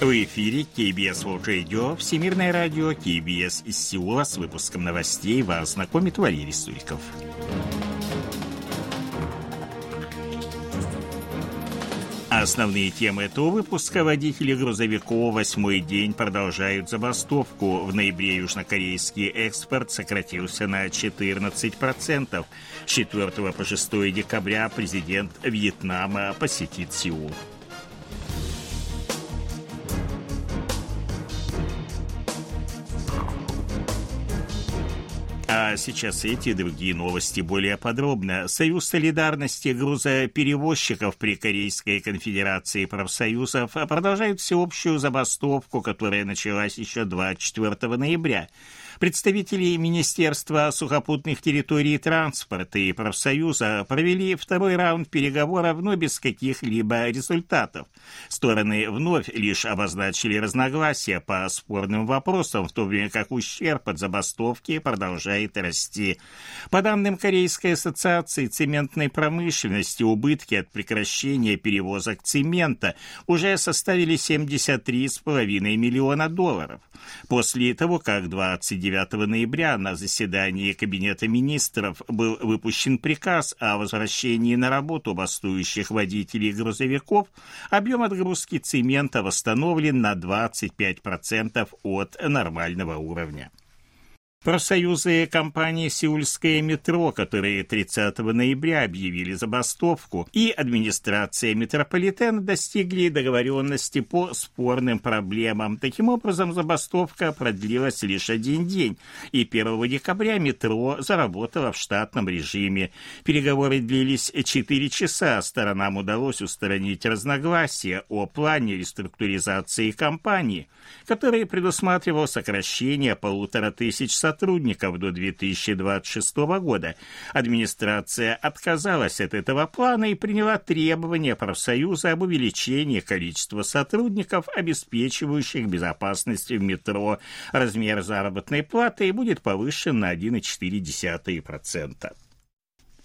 В эфире KBS World Radio, Всемирное радио, KBS из Сеула с выпуском новостей вас знакомит Валерий Суриков. Основные темы этого выпуска водители грузовиков восьмой день продолжают забастовку. В ноябре южнокорейский экспорт сократился на 14%. С 4 по 6 декабря президент Вьетнама посетит Сеул. А сейчас эти другие новости более подробно. Союз солидарности грузоперевозчиков при Корейской конфедерации профсоюзов продолжает всеобщую забастовку, которая началась еще 24 ноября. Представители Министерства сухопутных территорий и транспорта и профсоюза провели второй раунд переговоров, но без каких-либо результатов. Стороны вновь лишь обозначили разногласия по спорным вопросам, в то время как ущерб от забастовки продолжает расти. По данным Корейской ассоциации цементной промышленности, убытки от прекращения перевозок цемента уже составили 73,5 миллиона долларов. После того, как 29 9 ноября на заседании Кабинета министров был выпущен приказ о возвращении на работу бастующих водителей грузовиков, объем отгрузки цемента восстановлен на 25% от нормального уровня. Профсоюзы компании «Сеульское метро», которые 30 ноября объявили забастовку, и администрация метрополитена достигли договоренности по спорным проблемам. Таким образом, забастовка продлилась лишь один день, и 1 декабря метро заработало в штатном режиме. Переговоры длились 4 часа. Сторонам удалось устранить разногласия о плане реструктуризации компании, который предусматривал сокращение полутора тысяч сотрудников сотрудников до 2026 года. Администрация отказалась от этого плана и приняла требования профсоюза об увеличении количества сотрудников, обеспечивающих безопасность в метро. Размер заработной платы будет повышен на 1,4%.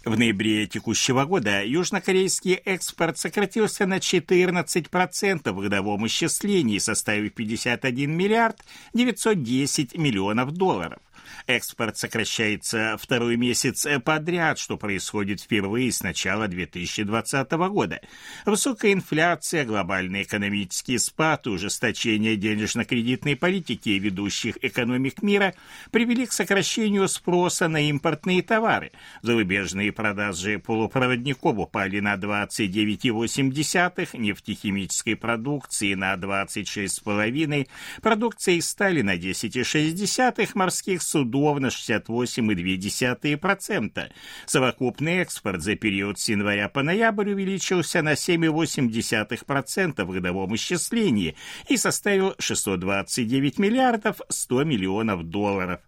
В ноябре текущего года южнокорейский экспорт сократился на 14% в годовом исчислении, составив 51 миллиард 910 миллионов долларов. Экспорт сокращается второй месяц подряд, что происходит впервые с начала 2020 года. Высокая инфляция, глобальный экономический спад ужесточение денежно-кредитной политики ведущих экономик мира привели к сокращению спроса на импортные товары. Зарубежные продажи полупроводников упали на 29,8, нефтехимической продукции на 26,5, продукции стали на 10,6, морских судов на 68,2%. Совокупный экспорт за период с января по ноябрь увеличился на 7,8% в годовом исчислении и составил 629 миллиардов 100 миллионов долларов.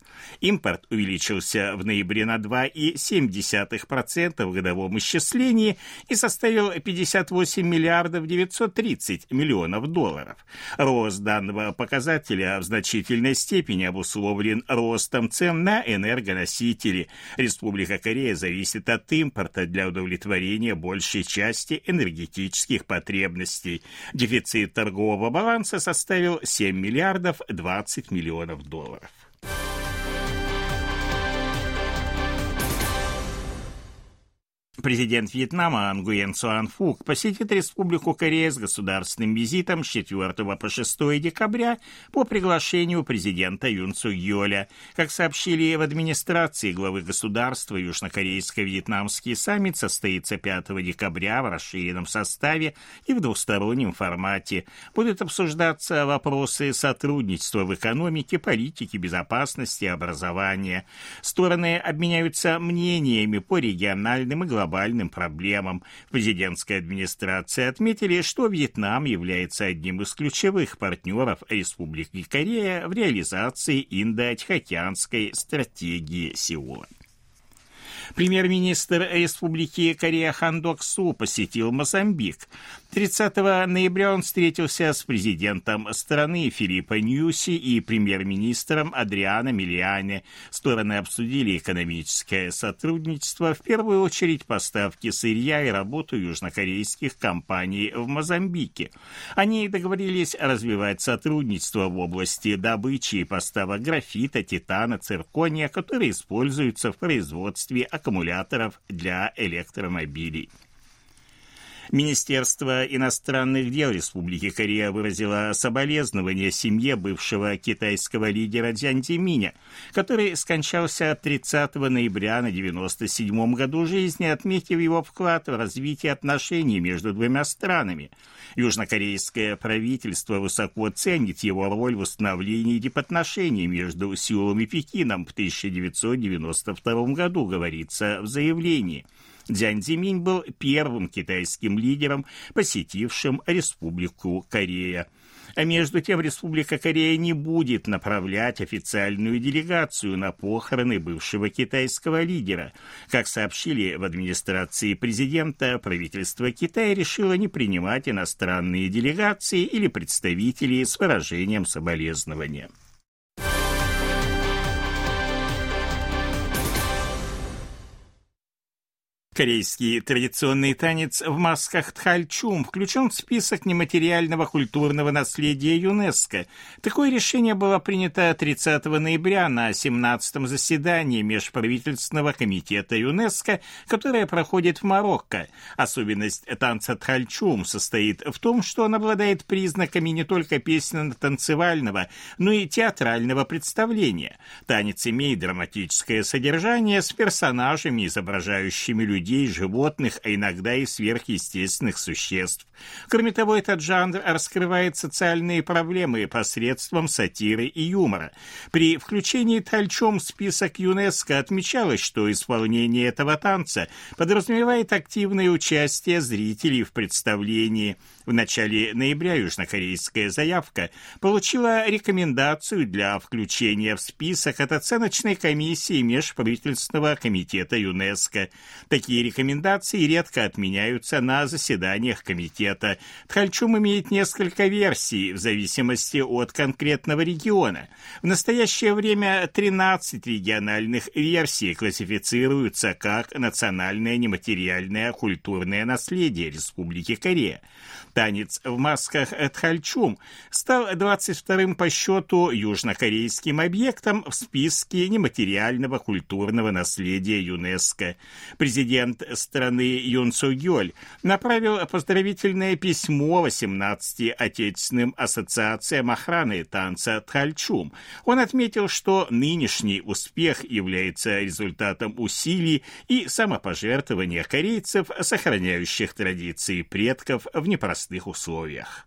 Импорт увеличился в ноябре на 2,7% в годовом исчислении и составил 58 миллиардов 930 миллионов долларов. Рост данного показателя в значительной степени обусловлен ростом цен на энергоносители. Республика Корея зависит от импорта для удовлетворения большей части энергетических потребностей. Дефицит торгового баланса составил 7 миллиардов 20 миллионов долларов. Президент Вьетнама Ангуен Цуан Фук посетит Республику Корея с государственным визитом с 4 по 6 декабря по приглашению президента Юн Цу Йоля. Как сообщили в администрации главы государства, южнокорейско-вьетнамский саммит состоится 5 декабря в расширенном составе и в двустороннем формате. Будут обсуждаться вопросы сотрудничества в экономике, политике, безопасности и образования. Стороны обменяются мнениями по региональным и глобальным глобальным проблемам. В президентской администрации отметили, что Вьетнам является одним из ключевых партнеров Республики Корея в реализации Индо-Тихоокеанской стратегии Сеула. Премьер-министр Республики Корея Хан Док Су посетил Мозамбик. 30 ноября он встретился с президентом страны Филиппо Ньюси и премьер-министром Адриано Миллиане. Стороны обсудили экономическое сотрудничество, в первую очередь поставки сырья и работу южнокорейских компаний в Мозамбике. Они договорились развивать сотрудничество в области добычи и поставок графита, титана, циркония, которые используются в производстве аккумуляторов для электромобилей. Министерство иностранных дел Республики Корея выразило соболезнование семье бывшего китайского лидера Дзян Цзиминя, который скончался 30 ноября на 97 году жизни, отметив его вклад в развитие отношений между двумя странами. Южнокорейское правительство высоко ценит его роль в установлении дипотношений между Сеулом и Пекином в 1992 году, говорится в заявлении – Дзянь Цзиминь был первым китайским лидером, посетившим Республику Корея. А между тем Республика Корея не будет направлять официальную делегацию на похороны бывшего китайского лидера. Как сообщили в администрации президента, правительство Китая решило не принимать иностранные делегации или представителей с выражением соболезнования. Корейский традиционный танец в масках Тхальчум включен в список нематериального культурного наследия ЮНЕСКО. Такое решение было принято 30 ноября на 17-м заседании Межправительственного комитета ЮНЕСКО, которое проходит в Марокко. Особенность танца Тхальчум состоит в том, что он обладает признаками не только песенно-танцевального, но и театрального представления. Танец имеет драматическое содержание с персонажами, изображающими людей, людей, животных, а иногда и сверхъестественных существ. Кроме того, этот жанр раскрывает социальные проблемы посредством сатиры и юмора. При включении Тальчом в список ЮНЕСКО отмечалось, что исполнение этого танца подразумевает активное участие зрителей в представлении. В начале ноября южнокорейская заявка получила рекомендацию для включения в список от оценочной комиссии Межправительственного комитета ЮНЕСКО. Такие Такие рекомендации редко отменяются на заседаниях комитета. Тхальчум имеет несколько версий в зависимости от конкретного региона. В настоящее время 13 региональных версий классифицируются как национальное нематериальное культурное наследие Республики Корея. Танец в масках Тхальчум стал 22-м по счету южнокорейским объектом в списке нематериального культурного наследия ЮНЕСКО. Президент президент страны Юн Су Гёль направил поздравительное письмо 18 отечественным ассоциациям охраны танца Тхальчум. Он отметил, что нынешний успех является результатом усилий и самопожертвования корейцев, сохраняющих традиции предков в непростых условиях.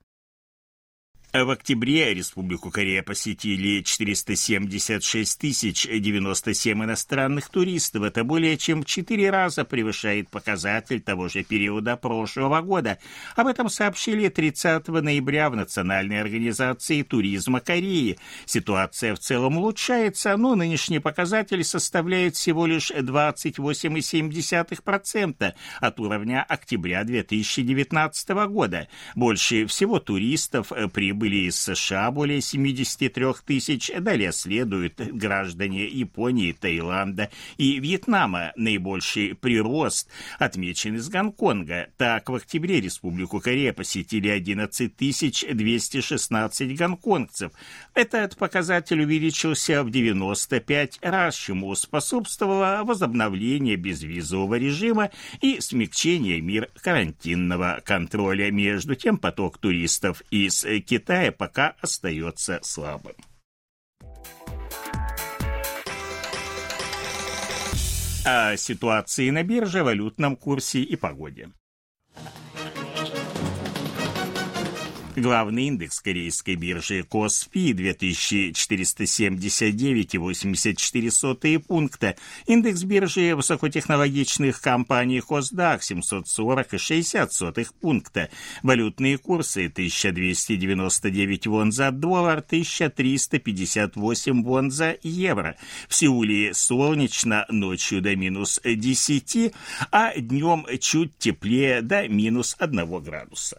В октябре Республику Корея посетили 476 тысяч 97 иностранных туристов. Это более чем в четыре раза превышает показатель того же периода прошлого года. Об этом сообщили 30 ноября в Национальной организации туризма Кореи. Ситуация в целом улучшается, но нынешний показатель составляет всего лишь 28,7% от уровня октября 2019 года. Больше всего туристов прибыли прибыли из США более 73 тысяч, далее следуют граждане Японии, Таиланда и Вьетнама. Наибольший прирост отмечен из Гонконга. Так, в октябре Республику Корея посетили 11 216 гонконгцев. Этот показатель увеличился в 95 раз, чему способствовало возобновление безвизового режима и смягчение мер карантинного контроля. Между тем, поток туристов из Китая Китая пока остается слабым. О ситуации на бирже, валютном курсе и погоде. Главный индекс корейской биржи Коспи 2479,84 пункта. Индекс биржи высокотехнологичных компаний Косдак 740,60 пункта. Валютные курсы 1299 вон за доллар, 1358 вон за евро. В Сеуле солнечно, ночью до минус 10, а днем чуть теплее до минус 1 градуса.